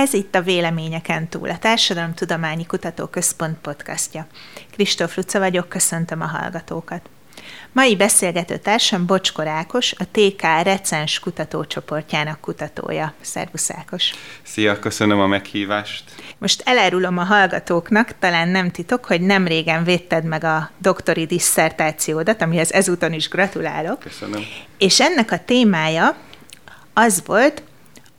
Ez itt a Véleményeken túl, a Társadalomtudományi Kutatóközpont podcastja. Kristóf Luca vagyok, köszöntöm a hallgatókat. Mai beszélgető társam Bocskor Ákos, a TK Recens kutatócsoportjának kutatója. Szervusz Ákos! Szia, köszönöm a meghívást! Most elárulom a hallgatóknak, talán nem titok, hogy nem régen védted meg a doktori disszertációdat, amihez ezúton is gratulálok. Köszönöm. És ennek a témája az volt,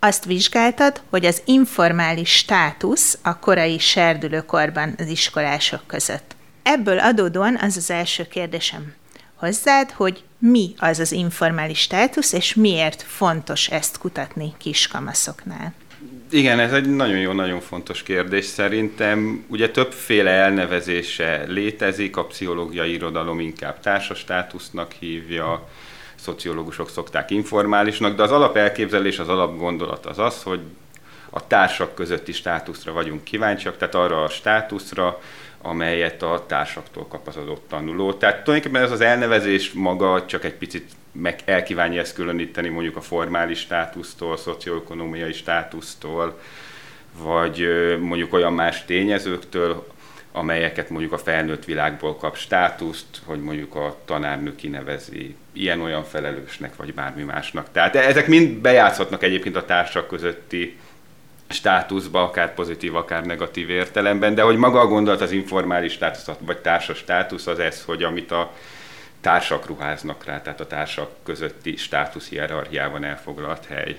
azt vizsgáltad, hogy az informális státusz a korai serdülőkorban az iskolások között. Ebből adódóan az az első kérdésem hozzád, hogy mi az az informális státusz, és miért fontos ezt kutatni kiskamaszoknál. Igen, ez egy nagyon jó, nagyon fontos kérdés szerintem. Ugye többféle elnevezése létezik, a pszichológiai irodalom inkább társas státusznak hívja, szociológusok szokták informálisnak, de az alapelképzelés, az alapgondolat az az, hogy a társak közötti státuszra vagyunk kíváncsiak, tehát arra a státuszra, amelyet a társaktól kap az adott tanuló. Tehát tulajdonképpen ez az elnevezés maga csak egy picit meg elkívánja ezt különíteni mondjuk a formális státusztól, szocioekonomiai státusztól, vagy mondjuk olyan más tényezőktől, amelyeket mondjuk a felnőtt világból kap státuszt, hogy mondjuk a tanárnő kinevezi ilyen-olyan felelősnek, vagy bármi másnak. Tehát ezek mind bejátszhatnak egyébként a társak közötti státuszba, akár pozitív, akár negatív értelemben, de hogy maga a gondolat az informális státusz, vagy társas státusz az ez, hogy amit a társak ruháznak rá, tehát a társak közötti státusz hierarchiában elfoglalt hely.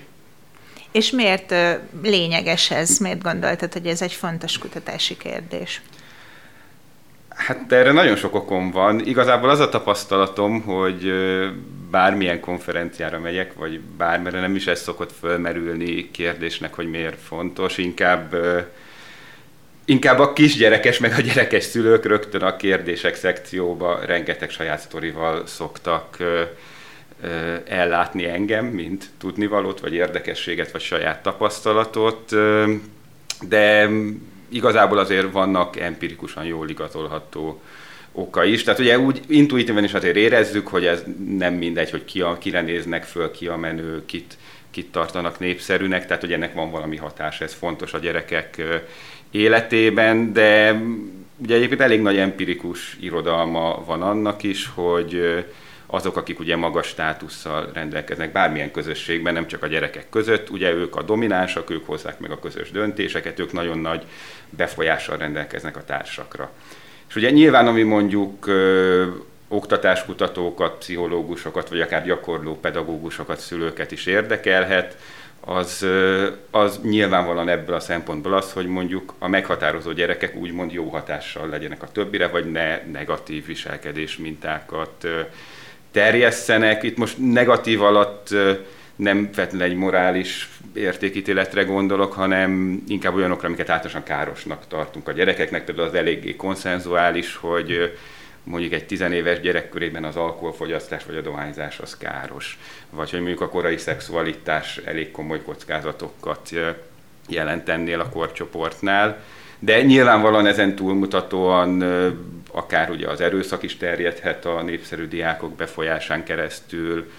És miért lényeges ez? Miért gondoltad, hogy ez egy fontos kutatási kérdés? Hát erre nagyon sok okom van. Igazából az a tapasztalatom, hogy bármilyen konferenciára megyek, vagy bármire nem is ez szokott fölmerülni kérdésnek, hogy miért fontos, inkább inkább a kisgyerekes, meg a gyerekes szülők rögtön a kérdések szekcióba rengeteg saját sztorival szoktak ellátni engem, mint tudnivalót, vagy érdekességet, vagy saját tapasztalatot, de igazából azért vannak empirikusan jól igazolható oka is. Tehát ugye úgy intuitíven is azért érezzük, hogy ez nem mindegy, hogy ki a, kire néznek föl, ki a menő, kit, kit tartanak népszerűnek, tehát hogy ennek van valami hatás, ez fontos a gyerekek életében, de ugye egyébként elég nagy empirikus irodalma van annak is, hogy azok, akik ugye magas státusszal rendelkeznek bármilyen közösségben, nem csak a gyerekek között, ugye ők a dominánsak, ők hozzák meg a közös döntéseket, ők nagyon nagy befolyással rendelkeznek a társakra. És ugye nyilván, ami mondjuk ö, oktatáskutatókat, pszichológusokat, vagy akár gyakorló pedagógusokat, szülőket is érdekelhet, az, az nyilvánvalóan ebből a szempontból az, hogy mondjuk a meghatározó gyerekek úgymond jó hatással legyenek a többire, vagy ne negatív viselkedés mintákat terjesszenek. Itt most negatív alatt nem feltétlenül egy morális értékítéletre gondolok, hanem inkább olyanokra, amiket általában károsnak tartunk a gyerekeknek. Például az eléggé konszenzuális, hogy mondjuk egy tizenéves gyerek körében az alkoholfogyasztás vagy a dohányzás az káros. Vagy hogy mondjuk a korai szexualitás elég komoly kockázatokat jelent ennél a korcsoportnál. De nyilvánvalóan ezen túlmutatóan akár ugye az erőszak is terjedhet a népszerű diákok befolyásán keresztül,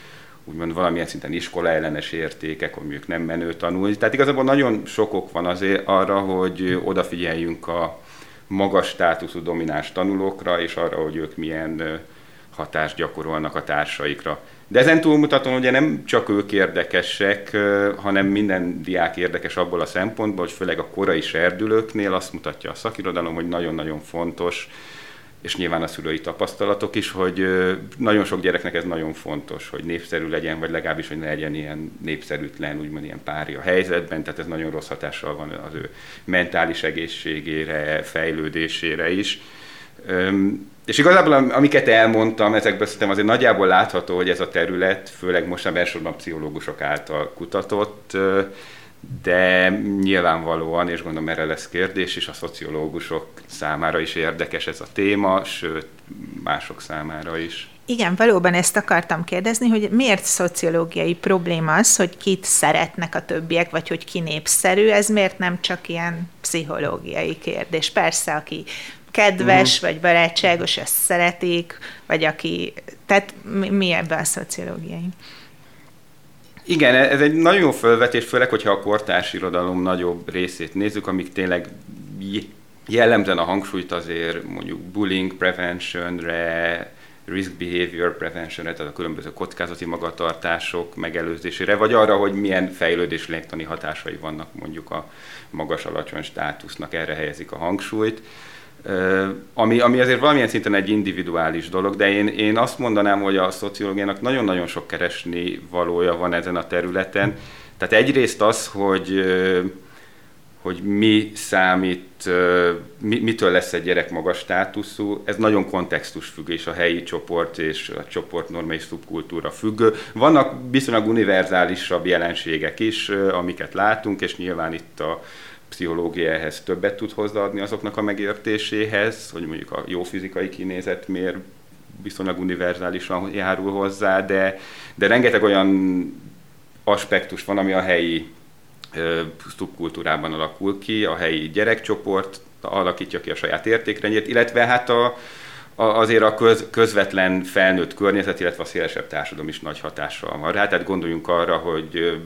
úgymond valamilyen szinten iskola ellenes értékek, ők nem menő tanulni. Tehát igazából nagyon sokok van azért arra, hogy odafigyeljünk a magas státuszú domináns tanulókra, és arra, hogy ők milyen hatást gyakorolnak a társaikra. De ezen túlmutatóan ugye nem csak ők érdekesek, hanem minden diák érdekes abból a szempontból, hogy főleg a korai serdülőknél azt mutatja a szakirodalom, hogy nagyon-nagyon fontos, és nyilván a szülői tapasztalatok is, hogy nagyon sok gyereknek ez nagyon fontos, hogy népszerű legyen, vagy legalábbis, hogy ne legyen ilyen népszerűtlen, úgymond ilyen párja helyzetben, tehát ez nagyon rossz hatással van az ő mentális egészségére, fejlődésére is. És igazából amiket elmondtam, ezekből szerintem azért nagyjából látható, hogy ez a terület, főleg most a elsősorban pszichológusok által kutatott, de nyilvánvalóan, és gondolom erre lesz kérdés is, a szociológusok számára is érdekes ez a téma, sőt, mások számára is. Igen, valóban ezt akartam kérdezni, hogy miért szociológiai probléma az, hogy kit szeretnek a többiek, vagy hogy ki népszerű, ez miért nem csak ilyen pszichológiai kérdés? Persze, aki kedves, mm. vagy barátságos, ezt szeretik, vagy aki, tehát mi, mi ebben a szociológiai? Igen, ez egy nagyon jó felvetés, főleg, hogyha a kortárs irodalom nagyobb részét nézzük, amik tényleg jellemzően a hangsúlyt azért mondjuk bullying preventionre, risk behavior preventionre, tehát a különböző kockázati magatartások megelőzésére, vagy arra, hogy milyen fejlődés lélektani hatásai vannak mondjuk a magas-alacsony státusznak, erre helyezik a hangsúlyt. Ami, ami azért valamilyen szinten egy individuális dolog, de én, én azt mondanám, hogy a szociológiának nagyon-nagyon sok keresni valója van ezen a területen. Tehát egyrészt az, hogy hogy mi számít, mi, mitől lesz egy gyerek magas státuszú, ez nagyon kontextus függ, és a helyi csoport és a csoportnorma és szubkultúra függő. Vannak viszonylag univerzálisabb jelenségek is, amiket látunk, és nyilván itt a pszichológia ehhez többet tud hozzáadni azoknak a megértéséhez, hogy mondjuk a jó fizikai kinézet miért viszonylag univerzálisan járul hozzá, de, de rengeteg olyan aspektus van, ami a helyi szubkultúrában alakul ki, a helyi gyerekcsoport alakítja ki a saját értékrendjét, illetve hát a, a, azért a köz, közvetlen felnőtt környezet, illetve a szélesebb társadalom is nagy hatással van rá. Tehát gondoljunk arra, hogy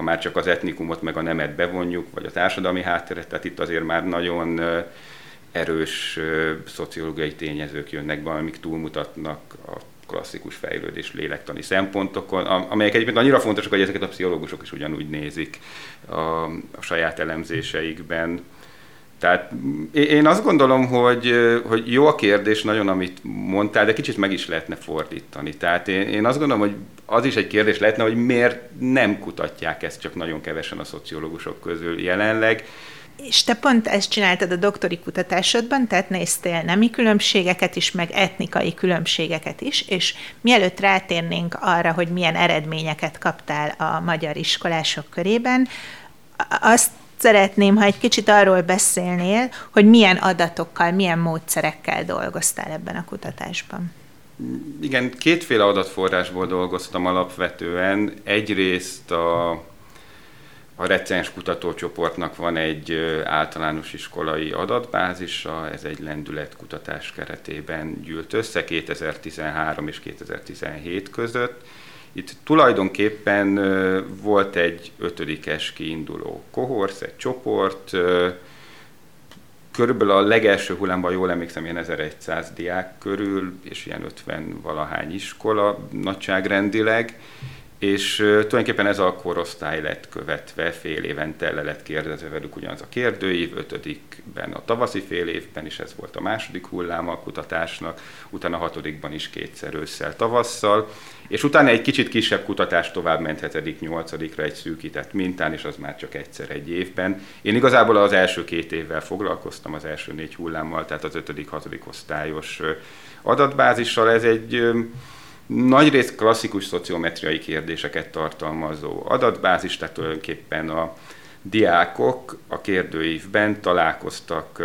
ha már csak az etnikumot meg a nemet bevonjuk, vagy a társadalmi hátteret, tehát itt azért már nagyon erős szociológiai tényezők jönnek be, amik túlmutatnak a klasszikus fejlődés lélektani szempontokon, amelyek egyébként annyira fontosak, hogy ezeket a pszichológusok is ugyanúgy nézik a, a saját elemzéseikben. Tehát én azt gondolom, hogy, hogy jó a kérdés nagyon, amit mondtál, de kicsit meg is lehetne fordítani. Tehát én, én azt gondolom, hogy az is egy kérdés lehetne, hogy miért nem kutatják ezt csak nagyon kevesen a szociológusok közül jelenleg és te pont ezt csináltad a doktori kutatásodban, tehát néztél nemi különbségeket is, meg etnikai különbségeket is, és mielőtt rátérnénk arra, hogy milyen eredményeket kaptál a magyar iskolások körében, azt szeretném, ha egy kicsit arról beszélnél, hogy milyen adatokkal, milyen módszerekkel dolgoztál ebben a kutatásban. Igen, kétféle adatforrásból dolgoztam alapvetően. Egyrészt a a recens kutatócsoportnak van egy általános iskolai adatbázisa, ez egy lendületkutatás keretében gyűlt össze 2013 és 2017 között. Itt tulajdonképpen volt egy ötödikes kiinduló kohorsz, egy csoport, körülbelül a legelső hullámban, jól emlékszem, ilyen 1100 diák körül, és ilyen 50 valahány iskola nagyságrendileg, és tulajdonképpen ez a korosztály lett követve, fél évente le lett kérdezve velük ugyanaz a kérdőív, ötödikben a tavaszi fél évben is ez volt a második hullám a kutatásnak, utána a hatodikban is kétszer ősszel, tavasszal, és utána egy kicsit kisebb kutatás tovább ment hetedik, nyolcadikra egy szűkített mintán, és az már csak egyszer egy évben. Én igazából az első két évvel foglalkoztam, az első négy hullámmal, tehát az ötödik, hatodik osztályos adatbázissal. Ez egy nagyrészt klasszikus szociometriai kérdéseket tartalmazó adatbázis, tehát tulajdonképpen a diákok a kérdőívben találkoztak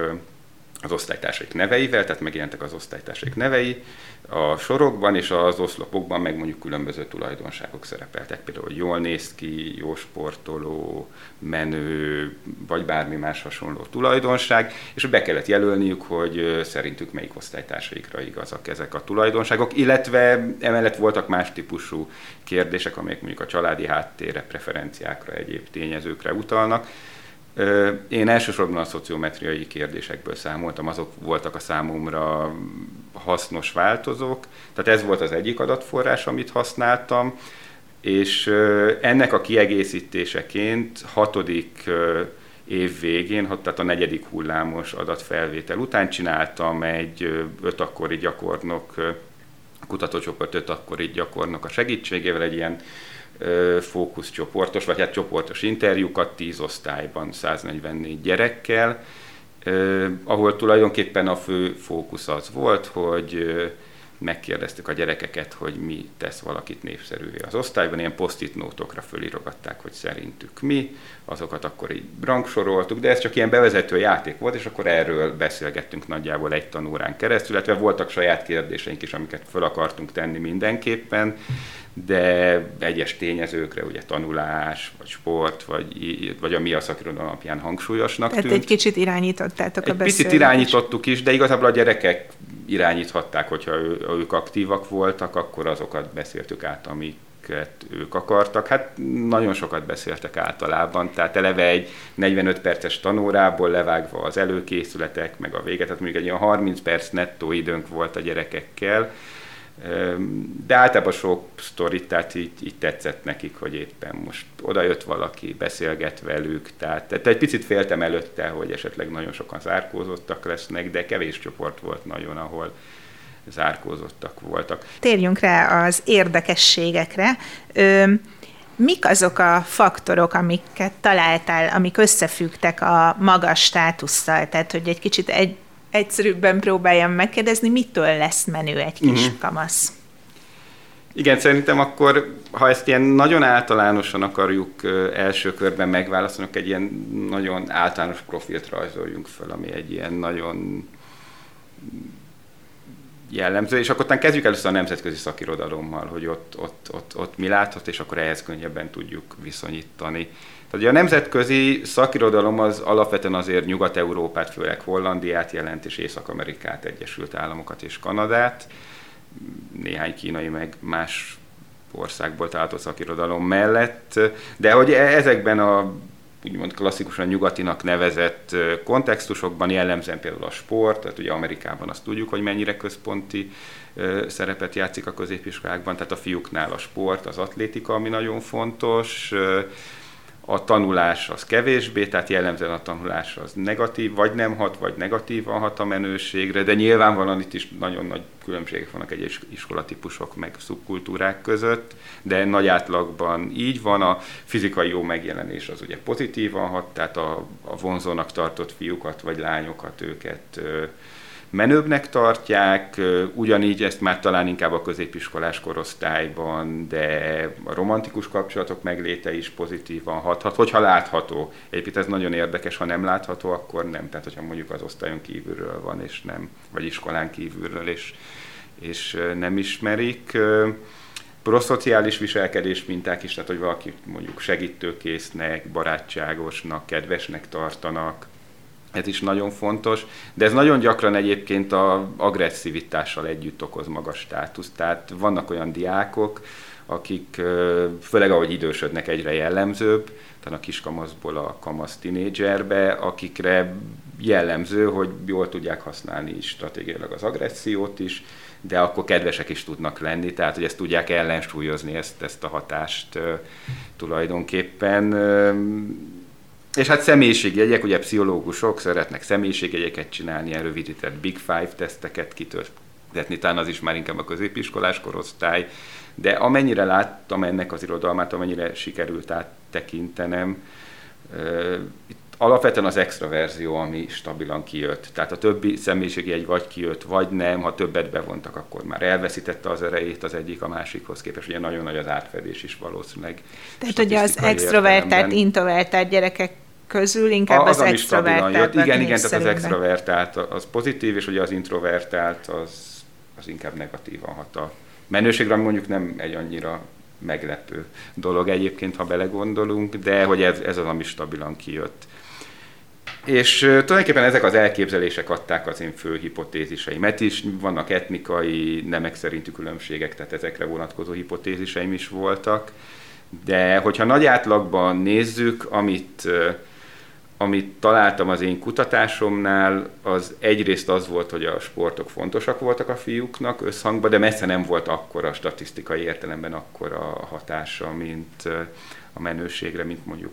az osztálytársaik neveivel, tehát megjelentek az osztálytársaik nevei, a sorokban és az oszlopokban meg mondjuk különböző tulajdonságok szerepeltek, például jól néz ki, jó sportoló, menő, vagy bármi más hasonló tulajdonság, és be kellett jelölniük, hogy szerintük melyik osztálytársaikra igazak ezek a tulajdonságok, illetve emellett voltak más típusú kérdések, amelyek mondjuk a családi háttérre, preferenciákra, egyéb tényezőkre utalnak, én elsősorban a szociometriai kérdésekből számoltam, azok voltak a számomra hasznos változók. Tehát ez volt az egyik adatforrás, amit használtam, és ennek a kiegészítéseként hatodik év végén, tehát a negyedik hullámos adatfelvétel után csináltam egy öt akkori gyakornok, kutatócsoport öt akkori gyakornok a segítségével egy ilyen fókuszcsoportos, vagy hát csoportos interjúkat 10 osztályban 144 gyerekkel, ahol tulajdonképpen a fő fókusz az volt, hogy megkérdeztük a gyerekeket, hogy mi tesz valakit népszerűvé az osztályban, ilyen posztit nótokra fölirogatták, hogy szerintük mi, azokat akkor így rangsoroltuk, de ez csak ilyen bevezető játék volt, és akkor erről beszélgettünk nagyjából egy tanórán keresztül, illetve voltak saját kérdéseink is, amiket föl akartunk tenni mindenképpen, de egyes tényezőkre, ugye tanulás, vagy sport, vagy, vagy a mi a szakirodalom alapján hangsúlyosnak Tehát tűnt. egy kicsit irányítottátok egy a Picit irányítottuk is, de igazából a gyerekek irányíthatták, hogyha ő, ők aktívak voltak, akkor azokat beszéltük át, amik amiket ők akartak. Hát nagyon sokat beszéltek általában, tehát eleve egy 45 perces tanórából levágva az előkészületek, meg a véget, tehát mondjuk egy ilyen 30 perc nettó időnk volt a gyerekekkel, de általában sok sztorit, tehát így, így tetszett nekik, hogy éppen most oda jött valaki, beszélget velük, tehát, tehát egy picit féltem előtte, hogy esetleg nagyon sokan zárkózottak lesznek, de kevés csoport volt nagyon, ahol zárkózottak voltak. Térjünk rá az érdekességekre. Ö, mik azok a faktorok, amiket találtál, amik összefüggtek a magas státusszal? Tehát, hogy egy kicsit egy, egyszerűbben próbáljam megkérdezni, mitől lesz menő egy kis uh-huh. kamasz? Igen, szerintem akkor, ha ezt ilyen nagyon általánosan akarjuk első körben megválaszolni, egy ilyen nagyon általános profilt rajzoljunk fel, ami egy ilyen nagyon jellemző, és akkor kezdjük először a nemzetközi szakirodalommal, hogy ott, ott, ott, ott mi láthat, és akkor ehhez könnyebben tudjuk viszonyítani. Tehát a nemzetközi szakirodalom az alapvetően azért Nyugat-Európát, főleg Hollandiát jelent, és Észak-Amerikát, Egyesült Államokat és Kanadát, néhány kínai meg más országból található szakirodalom mellett, de hogy e- ezekben a úgymond klasszikusan nyugatinak nevezett kontextusokban jellemzően például a sport, tehát ugye Amerikában azt tudjuk, hogy mennyire központi szerepet játszik a középiskolákban, tehát a fiúknál a sport, az atlétika, ami nagyon fontos, a tanulás az kevésbé, tehát jellemzően a tanulás az negatív, vagy nem hat, vagy negatívan hat a menőségre, de nyilvánvalóan itt is nagyon nagy különbségek vannak egyes iskolatípusok meg szubkultúrák között, de nagy átlagban így van, a fizikai jó megjelenés az ugye pozitívan hat, tehát a, a vonzónak tartott fiúkat vagy lányokat őket menőbbnek tartják, ugyanígy ezt már talán inkább a középiskolás korosztályban, de a romantikus kapcsolatok megléte is pozitívan hathat, hogyha látható. Egyébként ez nagyon érdekes, ha nem látható, akkor nem. Tehát, hogyha mondjuk az osztályon kívülről van, és nem, vagy iskolán kívülről, és, és nem ismerik. Proszociális viselkedés minták is, tehát hogy valaki mondjuk segítőkésznek, barátságosnak, kedvesnek tartanak, ez is nagyon fontos, de ez nagyon gyakran egyébként a agresszivitással együtt okoz magas státusz. Tehát vannak olyan diákok, akik főleg ahogy idősödnek egyre jellemzőbb, tehát a kiskamaszból a kamasz tinédzserbe, akikre jellemző, hogy jól tudják használni stratégiailag az agressziót is, de akkor kedvesek is tudnak lenni, tehát hogy ezt tudják ellensúlyozni, ezt, ezt a hatást tulajdonképpen és hát személyiségjegyek, ugye pszichológusok szeretnek személyiségjegyeket csinálni, ilyen rövidített Big Five teszteket kitöltetni, talán az is már inkább a középiskolás korosztály, de amennyire láttam ennek az irodalmát, amennyire sikerült áttekintenem, itt alapvetően az extra verzió, ami stabilan kijött. Tehát a többi személyiségjegy vagy kijött, vagy nem, ha többet bevontak, akkor már elveszítette az erejét az egyik a másikhoz képest. Ugye nagyon nagy az átfedés is valószínűleg. Tehát ugye az extrovertált, introvertált gyerekek közül inkább az, az extrovertált. Igen, igen, tehát az extrovertált az pozitív, és ugye az introvertált az, az inkább negatívan hat a menőségre, mondjuk nem egy annyira meglepő dolog egyébként, ha belegondolunk, de hogy ez, ez az, ami stabilan kijött. És tulajdonképpen ezek az elképzelések adták az én fő hipotéziseimet is. Vannak etnikai, nemek szerinti különbségek, tehát ezekre vonatkozó hipotéziseim is voltak. De hogyha nagy átlagban nézzük, amit amit találtam az én kutatásomnál, az egyrészt az volt, hogy a sportok fontosak voltak a fiúknak összhangban, de messze nem volt akkora statisztikai értelemben akkora hatása, mint a menőségre, mint mondjuk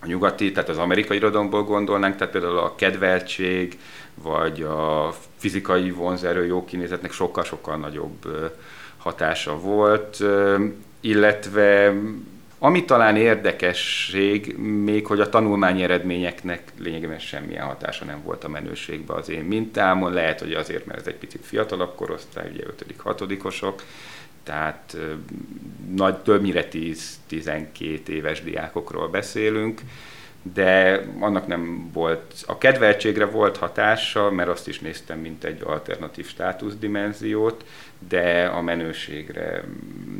a nyugati, tehát az amerikai irodalomból gondolnánk, tehát például a kedveltség, vagy a fizikai vonzerő jó kinézetnek sokkal-sokkal nagyobb hatása volt, illetve ami talán érdekesség, még hogy a tanulmányi eredményeknek lényegében semmilyen hatása nem volt a menőségbe az én mintámon, lehet, hogy azért, mert ez egy picit fiatalabb korosztály, ugye 5 osok tehát nagy, többnyire 10-12 éves diákokról beszélünk, de annak nem volt, a kedveltségre volt hatása, mert azt is néztem, mint egy alternatív státuszdimenziót, de a menőségre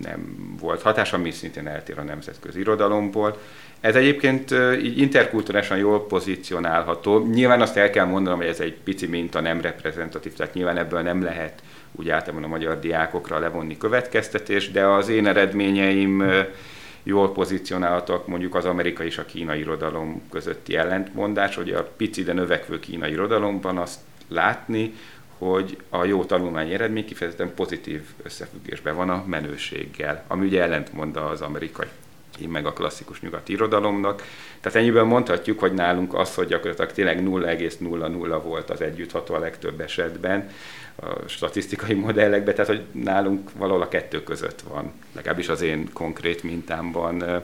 nem volt hatása, ami szintén eltér a nemzetközi irodalomból. Ez egyébként így interkulturálisan jól pozícionálható. Nyilván azt el kell mondanom, hogy ez egy pici minta, nem reprezentatív, tehát nyilván ebből nem lehet úgy általában a magyar diákokra levonni következtetés, de az én eredményeim jól pozícionálhatóak mondjuk az amerikai és a kínai irodalom közötti ellentmondás, hogy a pici, de növekvő kínai irodalomban azt látni, hogy a jó tanulmány eredmény kifejezetten pozitív összefüggésben van a menőséggel, ami ugye ellentmond az amerikai meg a klasszikus nyugati irodalomnak. Tehát ennyiben mondhatjuk, hogy nálunk az, hogy gyakorlatilag tényleg 0,00 volt az együttható a legtöbb esetben a statisztikai modellekben, tehát hogy nálunk valahol a kettő között van, legalábbis az én konkrét mintámban.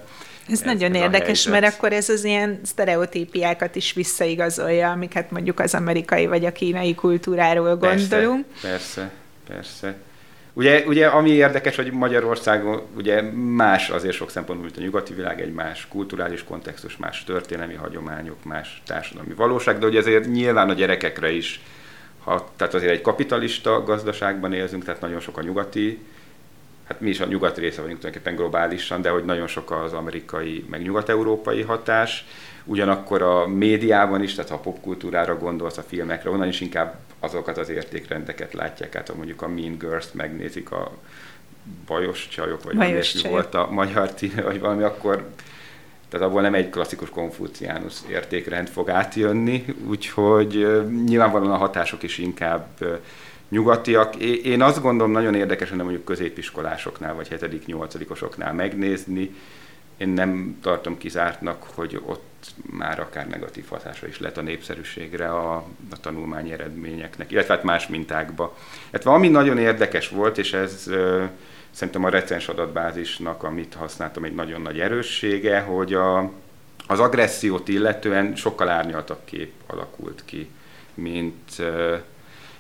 Ez, ez nagyon ez érdekes, mert akkor ez az ilyen sztereotípiákat is visszaigazolja, amiket mondjuk az amerikai vagy a kínai kultúráról gondolunk. Persze, persze, persze. Ugye, ugye ami érdekes, hogy Magyarországon ugye más azért sok szempontból, mint a nyugati világ, egy más kulturális kontextus, más történelmi hagyományok, más társadalmi valóság, de ugye azért nyilván a gyerekekre is, ha, tehát azért egy kapitalista gazdaságban élzünk, tehát nagyon sok a nyugati, hát mi is a nyugati része vagyunk tulajdonképpen globálisan, de hogy nagyon sok az amerikai, meg nyugat-európai hatás, ugyanakkor a médiában is, tehát ha a popkultúrára gondolsz, a filmekre, onnan is inkább azokat az értékrendeket látják át, ha mondjuk a Mean Girls-t megnézik a bajos csajok, vagy bajos csajok. volt a magyar tíne, vagy valami, akkor tehát abból nem egy klasszikus konfuciánus értékrend fog átjönni, úgyhogy nyilvánvalóan a hatások is inkább nyugatiak. Én azt gondolom nagyon érdekes, hogy mondjuk középiskolásoknál, vagy 7.-8.-osoknál megnézni, én nem tartom kizártnak, hogy ott már akár negatív hatása is lett a népszerűségre a, a tanulmányi eredményeknek, illetve hát más mintákba. Illetve ami nagyon érdekes volt, és ez szerintem a recens adatbázisnak, amit használtam, egy nagyon nagy erőssége, hogy a, az agressziót illetően sokkal árnyaltabb kép alakult ki, mint,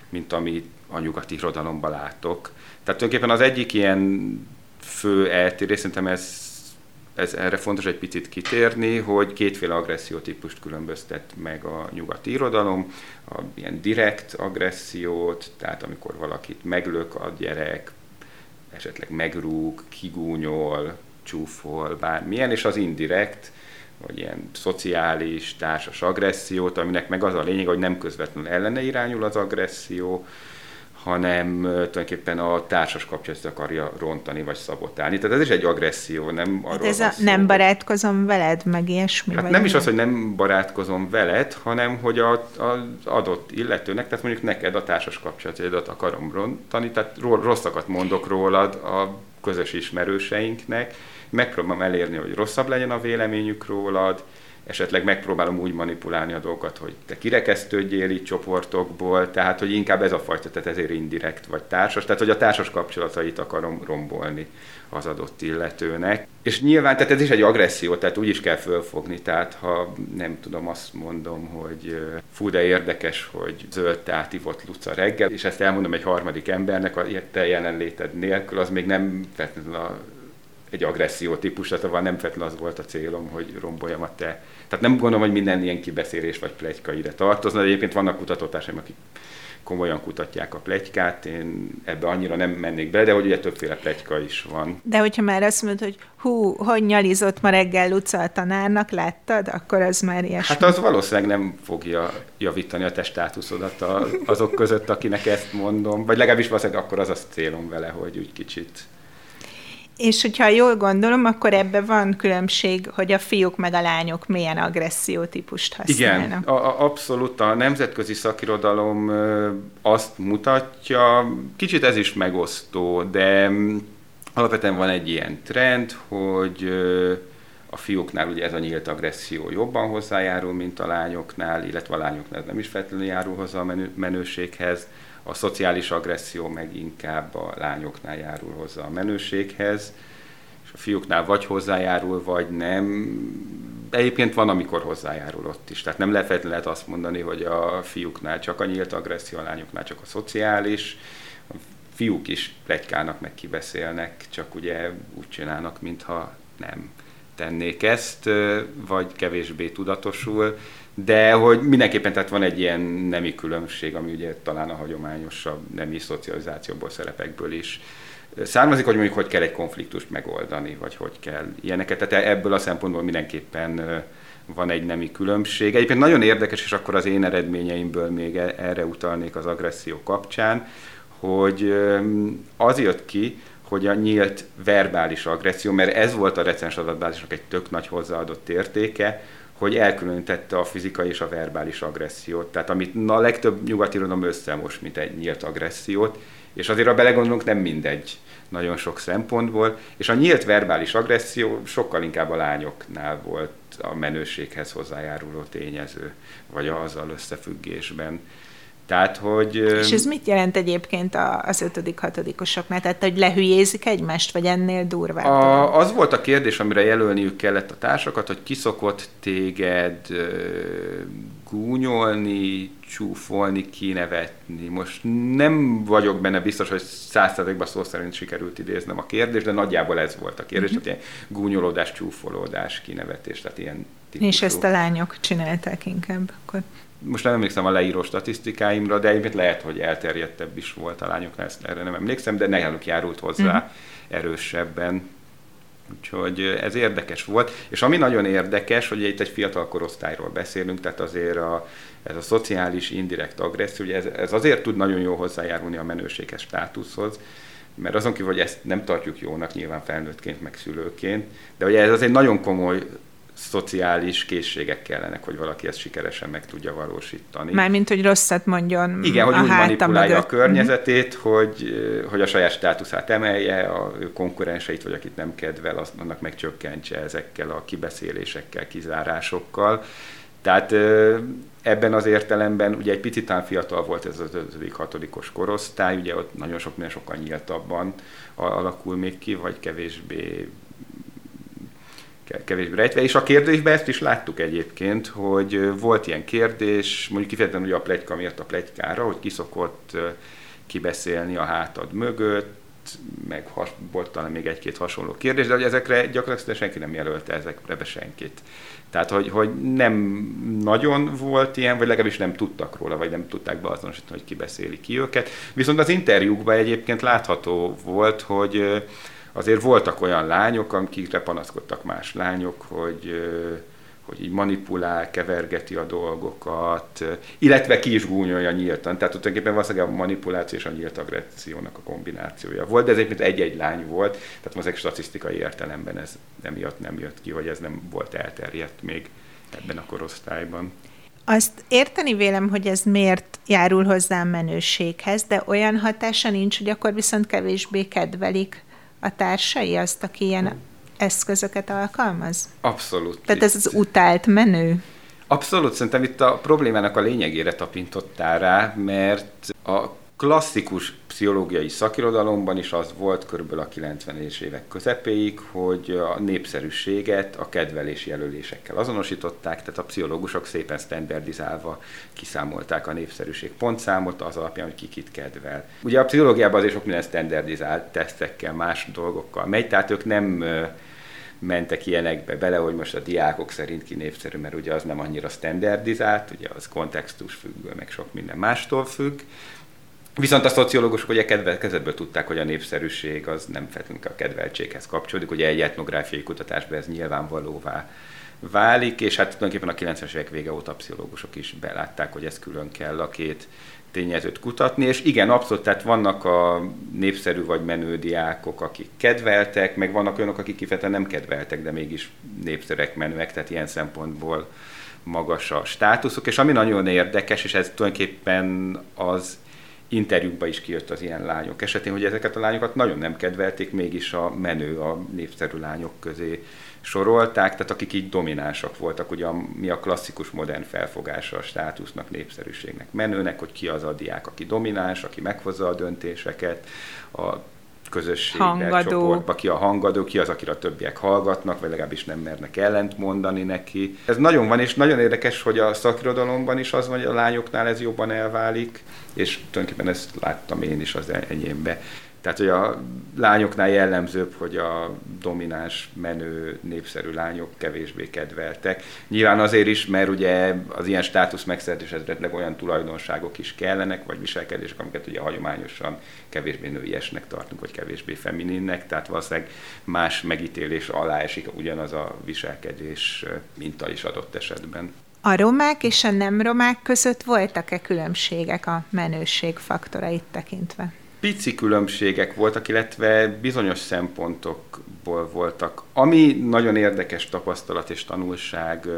mint amit a nyugati irodalomban látok. Tehát tulajdonképpen az egyik ilyen fő eltérés, szerintem ez ez, erre fontos egy picit kitérni, hogy kétféle agressziótípust különböztet meg a nyugati irodalom, a ilyen direkt agressziót, tehát amikor valakit meglök a gyerek, esetleg megrúg, kigúnyol, csúfol, bármilyen, és az indirekt, vagy ilyen szociális, társas agressziót, aminek meg az a lényeg, hogy nem közvetlenül ellene irányul az agresszió, hanem tulajdonképpen a társas kapcsolatot akarja rontani vagy szabotálni. Tehát ez is egy agresszió, nem hát arról hát ez a szó, nem barátkozom veled, meg ilyesmi? Hát nem is az, hogy nem barátkozom veled, hanem hogy az adott illetőnek, tehát mondjuk neked a társas kapcsolatodat akarom rontani, tehát rosszakat mondok rólad a közös ismerőseinknek, megpróbálom elérni, hogy rosszabb legyen a véleményük rólad, esetleg megpróbálom úgy manipulálni a dolgokat, hogy te kirekesztődjél itt csoportokból, tehát hogy inkább ez a fajta, tehát ezért indirekt vagy társas, tehát hogy a társas kapcsolatait akarom rombolni az adott illetőnek. És nyilván, tehát ez is egy agresszió, tehát úgy is kell fölfogni, tehát ha nem tudom, azt mondom, hogy fú, de érdekes, hogy zöld tát ivott Luca reggel, és ezt elmondom egy harmadik embernek, a te jelenléted nélkül, az még nem feltétlenül egy agresszió típus, tehát nem feltétlenül az volt a célom, hogy romboljam a te. Tehát nem gondolom, hogy minden ilyen kibeszélés vagy plegyka ide tartozna, de egyébként vannak kutatótársaim, akik komolyan kutatják a plegykát, én ebbe annyira nem mennék bele, de hogy ugye többféle plegyka is van. De hogyha már azt mondod, hogy hú, hogy nyalizott ma reggel Luca a tanárnak, láttad, akkor az már ilyesmi. Hát az valószínűleg nem fogja javítani a te státuszodat azok között, akinek ezt mondom, vagy legalábbis valószínűleg akkor az a célom vele, hogy úgy kicsit és hogyha jól gondolom, akkor ebben van különbség, hogy a fiúk meg a lányok milyen agressziótípust használnak. Igen, a, a, abszolút a nemzetközi szakirodalom azt mutatja, kicsit ez is megosztó, de alapvetően van egy ilyen trend, hogy a fiúknál ugye ez a nyílt agresszió jobban hozzájárul, mint a lányoknál, illetve a lányoknál nem is feltétlenül járul hozzá a menő, menőséghez a szociális agresszió meg inkább a lányoknál járul hozzá a menőséghez, és a fiúknál vagy hozzájárul, vagy nem. Egyébként van, amikor hozzájárul ott is. Tehát nem lehet, lehet azt mondani, hogy a fiúknál csak a nyílt agresszió, a lányoknál csak a szociális. A fiúk is plegykálnak, meg kibeszélnek, csak ugye úgy csinálnak, mintha nem tennék ezt, vagy kevésbé tudatosul de hogy mindenképpen tehát van egy ilyen nemi különbség, ami ugye talán a hagyományosabb nemi szocializációból, szerepekből is származik, hogy mondjuk hogy kell egy konfliktust megoldani, vagy hogy kell ilyeneket. Tehát ebből a szempontból mindenképpen van egy nemi különbség. Egyébként nagyon érdekes, és akkor az én eredményeimből még e- erre utalnék az agresszió kapcsán, hogy az jött ki, hogy a nyílt verbális agresszió, mert ez volt a recens adatbázisnak egy tök nagy hozzáadott értéke, hogy elkülönítette a fizikai és a verbális agressziót. Tehát amit a legtöbb nyugati irodalom összemos, mint egy nyílt agressziót, és azért a belegondolunk nem mindegy nagyon sok szempontból, és a nyílt verbális agresszió sokkal inkább a lányoknál volt a menőséghez hozzájáruló tényező, vagy azzal összefüggésben. Tehát, hogy... És ez mit jelent egyébként az ötödik, hatodikosoknál? Tehát, hogy lehülyézik egymást, vagy ennél durvább? A, az volt a kérdés, amire jelölniük kellett a társakat, hogy ki szokott téged gúnyolni, csúfolni, kinevetni. Most nem vagyok benne biztos, hogy százszerzékban szó szerint sikerült idéznem a kérdést, de nagyjából ez volt a kérdés, mm-hmm. tehát ilyen gúnyolódás, csúfolódás, kinevetés, tehát ilyen típusú. És ezt a lányok csinálták inkább akkor? Most nem emlékszem a leíró statisztikáimra, de egyébként lehet, hogy elterjedtebb is volt a lányoknál, ezt erre nem emlékszem, de náluk járult hozzá uh-huh. erősebben. Úgyhogy ez érdekes volt. És ami nagyon érdekes, hogy itt egy fiatal korosztályról beszélünk, tehát azért a, ez a szociális indirekt agresszió, ugye ez, ez azért tud nagyon jó hozzájárulni a menőséges státuszhoz, mert azon kívül, hogy ezt nem tartjuk jónak nyilván felnőttként, meg szülőként, de ugye ez az egy nagyon komoly szociális készségek kellenek, hogy valaki ezt sikeresen meg tudja valósítani. Mármint, hogy rosszat mondjon Igen, hogy a úgy manipulálja mögött. a környezetét, mm. hogy, hogy a saját státuszát emelje, a konkurenseit, vagy akit nem kedvel, azt, annak megcsökkentse ezekkel a kibeszélésekkel, kizárásokkal. Tehát ebben az értelemben ugye egy picit fiatal volt ez az 5 os korosztály, ugye ott nagyon sok minden sokkal nyíltabban alakul még ki, vagy kevésbé kevésbé rejtve. És a kérdésben ezt is láttuk egyébként, hogy volt ilyen kérdés, mondjuk kifejezetten ugye a plegyka miatt a plegykára, hogy ki szokott kibeszélni a hátad mögött, meg has, volt talán még egy-két hasonló kérdés, de hogy ezekre gyakorlatilag senki nem jelölte ezekre be senkit. Tehát, hogy, hogy nem nagyon volt ilyen, vagy legalábbis nem tudtak róla, vagy nem tudták beazonosítani, hogy ki beszéli ki őket. Viszont az interjúkban egyébként látható volt, hogy azért voltak olyan lányok, akikre panaszkodtak más lányok, hogy hogy így manipulál, kevergeti a dolgokat, illetve ki is gúnyolja nyíltan. Tehát tulajdonképpen valószínűleg a manipuláció és a nyílt agressziónak a kombinációja volt, de ez egyébként egy-egy lány volt, tehát most statisztikai értelemben ez emiatt nem jött ki, hogy ez nem volt elterjedt még ebben a korosztályban. Azt érteni vélem, hogy ez miért járul hozzá a menőséghez, de olyan hatása nincs, hogy akkor viszont kevésbé kedvelik a társai azt, aki ilyen eszközöket alkalmaz? Abszolút. Tehát ez az utált menő? Abszolút, szerintem itt a problémának a lényegére tapintottál rá, mert a klasszikus pszichológiai szakirodalomban is az volt körülbelül a 90-es évek közepéig, hogy a népszerűséget a kedvelés jelölésekkel azonosították, tehát a pszichológusok szépen standardizálva kiszámolták a népszerűség pontszámot az alapján, hogy ki kit kedvel. Ugye a pszichológiában azért sok minden standardizált tesztekkel, más dolgokkal megy, tehát ők nem mentek ilyenekbe bele, hogy most a diákok szerint ki népszerű, mert ugye az nem annyira standardizált, ugye az kontextus függő, meg sok minden mástól függ, Viszont a szociológusok ugye kezdetből tudták, hogy a népszerűség az nem feltétlenül a kedveltséghez kapcsolódik, ugye egy etnográfiai kutatásban ez nyilvánvalóvá válik, és hát tulajdonképpen a 90-es évek vége óta pszichológusok is belátták, hogy ez külön kell a két tényezőt kutatni, és igen, abszolút, tehát vannak a népszerű vagy menő diákok, akik kedveltek, meg vannak olyanok, akik kifejezetten nem kedveltek, de mégis népszerűek, menőek, tehát ilyen szempontból magas a státuszuk, és ami nagyon érdekes, és ez tulajdonképpen az interjúkban is kijött az ilyen lányok esetén, hogy ezeket a lányokat nagyon nem kedvelték, mégis a menő, a népszerű lányok közé sorolták, tehát akik így dominánsak voltak, ugye a, mi a klasszikus modern felfogása a státusznak, népszerűségnek, menőnek, hogy ki az a diák, aki domináns, aki meghozza a döntéseket, a közösségbe, hangadó. csoportba, ki a hangadó, ki az, akire a többiek hallgatnak, vagy legalábbis nem mernek ellent mondani neki. Ez nagyon van, és nagyon érdekes, hogy a szakirodalomban is az van, hogy a lányoknál ez jobban elválik, és tulajdonképpen ezt láttam én is az enyémbe. Tehát, hogy a lányoknál jellemzőbb, hogy a domináns, menő, népszerű lányok kevésbé kedveltek. Nyilván azért is, mert ugye az ilyen státusz megszerzéshez olyan tulajdonságok is kellenek, vagy viselkedések, amiket ugye hagyományosan kevésbé nőiesnek tartunk, vagy kevésbé femininnek, tehát valószínűleg más megítélés alá esik ugyanaz a viselkedés minta is adott esetben. A romák és a nem romák között voltak-e különbségek a menőség faktorait tekintve? Pici különbségek voltak, illetve bizonyos szempontokból voltak. Ami nagyon érdekes tapasztalat és tanulság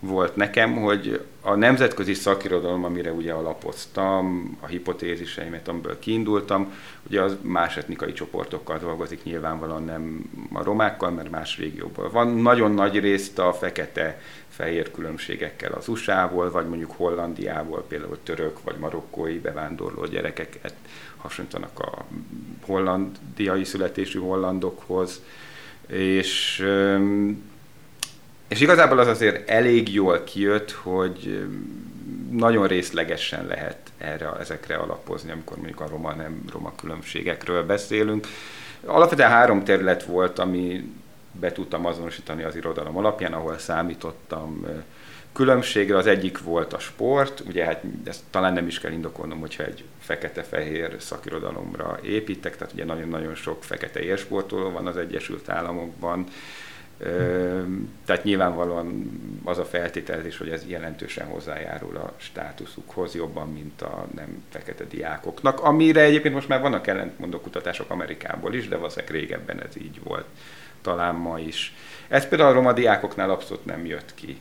volt nekem, hogy a nemzetközi szakirodalom, amire ugye alapoztam, a hipotéziseimet, amiből kiindultam, ugye az más etnikai csoportokkal dolgozik, nyilvánvalóan nem a romákkal, mert más régióból van. Nagyon nagy részt a fekete-fehér különbségekkel az USA-ból, vagy mondjuk Hollandiából, például török vagy marokkói bevándorló gyerekeket hasonlítanak a hollandiai születésű hollandokhoz, és és igazából az azért elég jól kijött, hogy nagyon részlegesen lehet erre, ezekre alapozni, amikor mondjuk a roma nem roma különbségekről beszélünk. Alapvetően három terület volt, ami be tudtam azonosítani az irodalom alapján, ahol számítottam különbségre. Az egyik volt a sport, ugye hát ezt talán nem is kell indokolnom, hogyha egy fekete-fehér szakirodalomra építek, tehát ugye nagyon-nagyon sok fekete élsportoló van az Egyesült Államokban, tehát nyilvánvalóan az a feltételezés, hogy ez jelentősen hozzájárul a státuszukhoz jobban, mint a nem fekete diákoknak, amire egyébként most már vannak ellentmondó kutatások Amerikából is, de valószínűleg régebben ez így volt, talán ma is. Ez például a roma diákoknál abszolút nem jött ki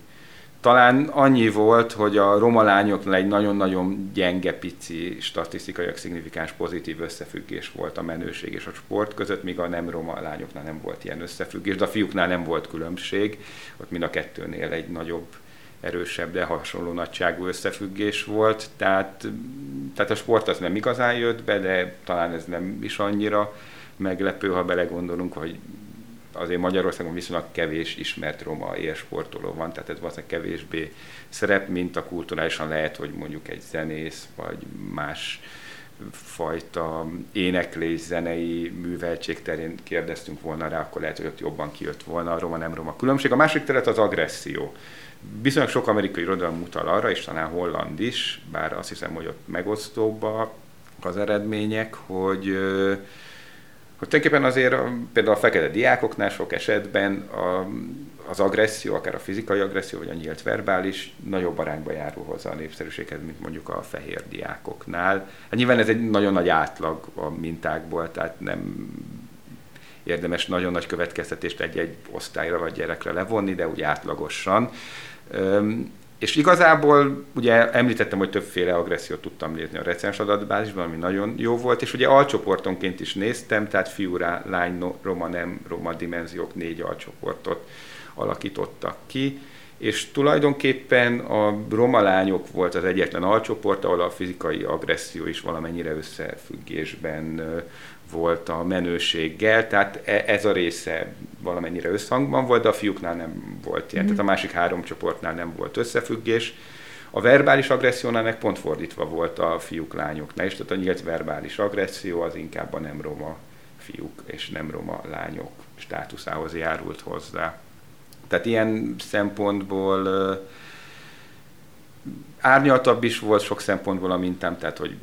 talán annyi volt, hogy a roma lányoknál egy nagyon-nagyon gyenge, pici, statisztikailag szignifikáns pozitív összefüggés volt a menőség és a sport között, míg a nem roma lányoknál nem volt ilyen összefüggés, de a fiúknál nem volt különbség, ott mind a kettőnél egy nagyobb erősebb, de hasonló nagyságú összefüggés volt, tehát, tehát a sport az nem igazán jött be, de talán ez nem is annyira meglepő, ha belegondolunk, hogy azért Magyarországon viszonylag kevés ismert roma élsportoló van, tehát ez valószínűleg kevésbé szerep, mint a kulturálisan lehet, hogy mondjuk egy zenész, vagy más fajta éneklés, zenei műveltség terén kérdeztünk volna rá, akkor lehet, hogy ott jobban kijött volna a roma-nem roma különbség. A másik terület az agresszió. Viszonylag sok amerikai irodalom utal arra, és talán holland is, bár azt hiszem, hogy ott megosztóbbak az eredmények, hogy hogy tulajdonképpen azért például a fekete diákoknál sok esetben a, az agresszió, akár a fizikai agresszió, vagy a nyílt verbális nagyobb arányba járul hozzá a népszerűséghez, mint mondjuk a fehér diákoknál. Hát nyilván ez egy nagyon nagy átlag a mintákból, tehát nem érdemes nagyon nagy következtetést egy-egy osztályra vagy gyerekre levonni, de úgy átlagosan. És igazából ugye említettem, hogy többféle agressziót tudtam nézni a recens adatbázisban, ami nagyon jó volt, és ugye alcsoportonként is néztem, tehát fiú, lány, roma, nem roma dimenziók négy alcsoportot alakítottak ki, és tulajdonképpen a roma lányok volt az egyetlen alcsoport, ahol a fizikai agresszió is valamennyire összefüggésben volt a menőséggel, tehát e, ez a része valamennyire összhangban volt, de a fiúknál nem volt ilyen, mm. tehát a másik három csoportnál nem volt összefüggés. A verbális agressziónál meg pont fordítva volt a fiúk-lányoknál, és tehát a nyílt verbális agresszió az inkább a nem roma fiúk és nem roma lányok státuszához járult hozzá. Tehát ilyen szempontból árnyaltabb is volt sok szempontból a mintám, tehát hogy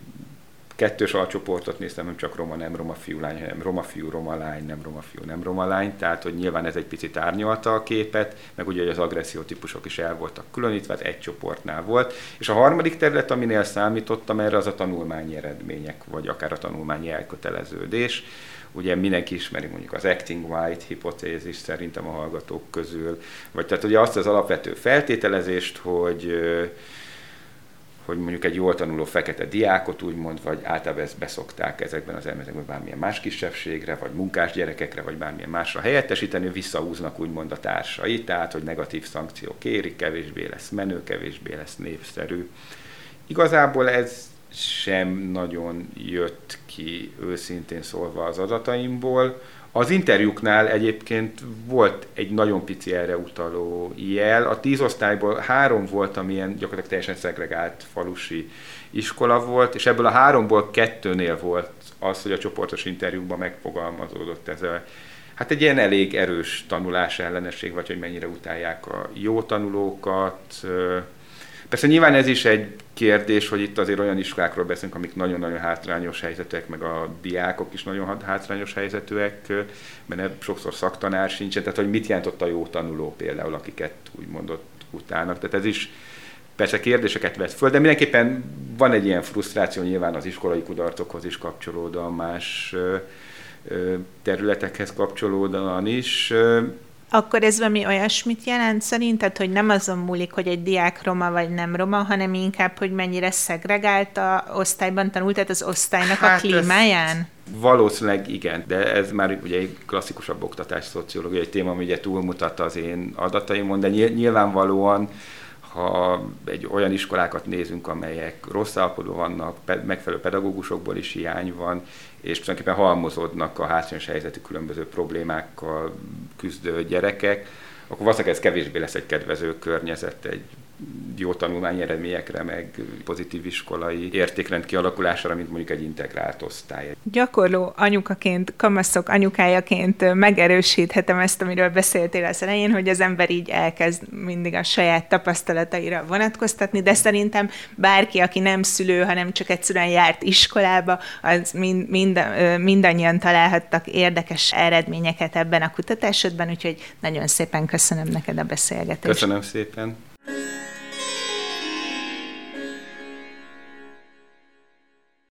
kettős alcsoportot néztem, nem csak roma, nem roma fiú, lány, hanem roma fiú, roma lány, nem roma fiú, nem roma lány, tehát hogy nyilván ez egy picit árnyalta a képet, meg ugye hogy az agresszió típusok is el voltak különítve, egy csoportnál volt. És a harmadik terület, aminél számítottam erre, az a tanulmányi eredmények, vagy akár a tanulmányi elköteleződés. Ugye mindenki ismeri mondjuk az acting white hipotézis szerintem a hallgatók közül, vagy tehát ugye azt az alapvető feltételezést, hogy hogy mondjuk egy jól tanuló fekete diákot úgymond, vagy általában ezt beszokták ezekben az elméletekben bármilyen más kisebbségre, vagy munkás gyerekekre, vagy bármilyen másra helyettesíteni, visszahúznak úgymond a társai, tehát hogy negatív szankció kéri, kevésbé lesz menő, kevésbé lesz népszerű. Igazából ez sem nagyon jött ki őszintén szólva az adataimból. Az interjúknál egyébként volt egy nagyon pici erre utaló jel. A tíz osztályból három volt, amilyen gyakorlatilag teljesen szegregált falusi iskola volt, és ebből a háromból kettőnél volt az, hogy a csoportos interjúkban megfogalmazódott ez a Hát egy ilyen elég erős tanulás ellenesség, vagy hogy mennyire utálják a jó tanulókat, Persze nyilván ez is egy kérdés, hogy itt azért olyan iskolákról beszélünk, amik nagyon-nagyon hátrányos helyzetűek, meg a diákok is nagyon hátrányos helyzetűek, mert sokszor szaktanár sincsen, tehát hogy mit jelent a jó tanuló például, akiket úgy mondott utálnak. Tehát ez is persze kérdéseket vett föl, de mindenképpen van egy ilyen frusztráció nyilván az iskolai kudarcokhoz is kapcsolódóan, más területekhez kapcsolódóan is. Akkor ez valami olyasmit jelent szerinted, hogy nem azon múlik, hogy egy diák roma vagy nem roma, hanem inkább, hogy mennyire szegregált a osztályban tanult, tehát az osztálynak hát a klímáján? Valószínűleg igen, de ez már ugye egy klasszikusabb oktatás szociológiai téma, ami ugye túlmutat az én adataimon, de nyilvánvalóan ha egy olyan iskolákat nézünk, amelyek rossz állapotban vannak, megfelelő pedagógusokból is hiány van, és tulajdonképpen halmozódnak a hátrányos helyzetű különböző problémákkal küzdő gyerekek, akkor valószínűleg ez kevésbé lesz egy kedvező környezet egy jó tanulmányi eredményekre, meg pozitív iskolai értékrend kialakulására, mint mondjuk egy integrált osztály. Gyakorló anyukaként, kamaszok anyukájaként megerősíthetem ezt, amiről beszéltél az elején, hogy az ember így elkezd mindig a saját tapasztalataira vonatkoztatni, de szerintem bárki, aki nem szülő, hanem csak egyszerűen járt iskolába, az mind, mind, mindannyian találhattak érdekes eredményeket ebben a kutatásodban, úgyhogy nagyon szépen köszönöm neked a beszélgetést. Köszönöm szépen.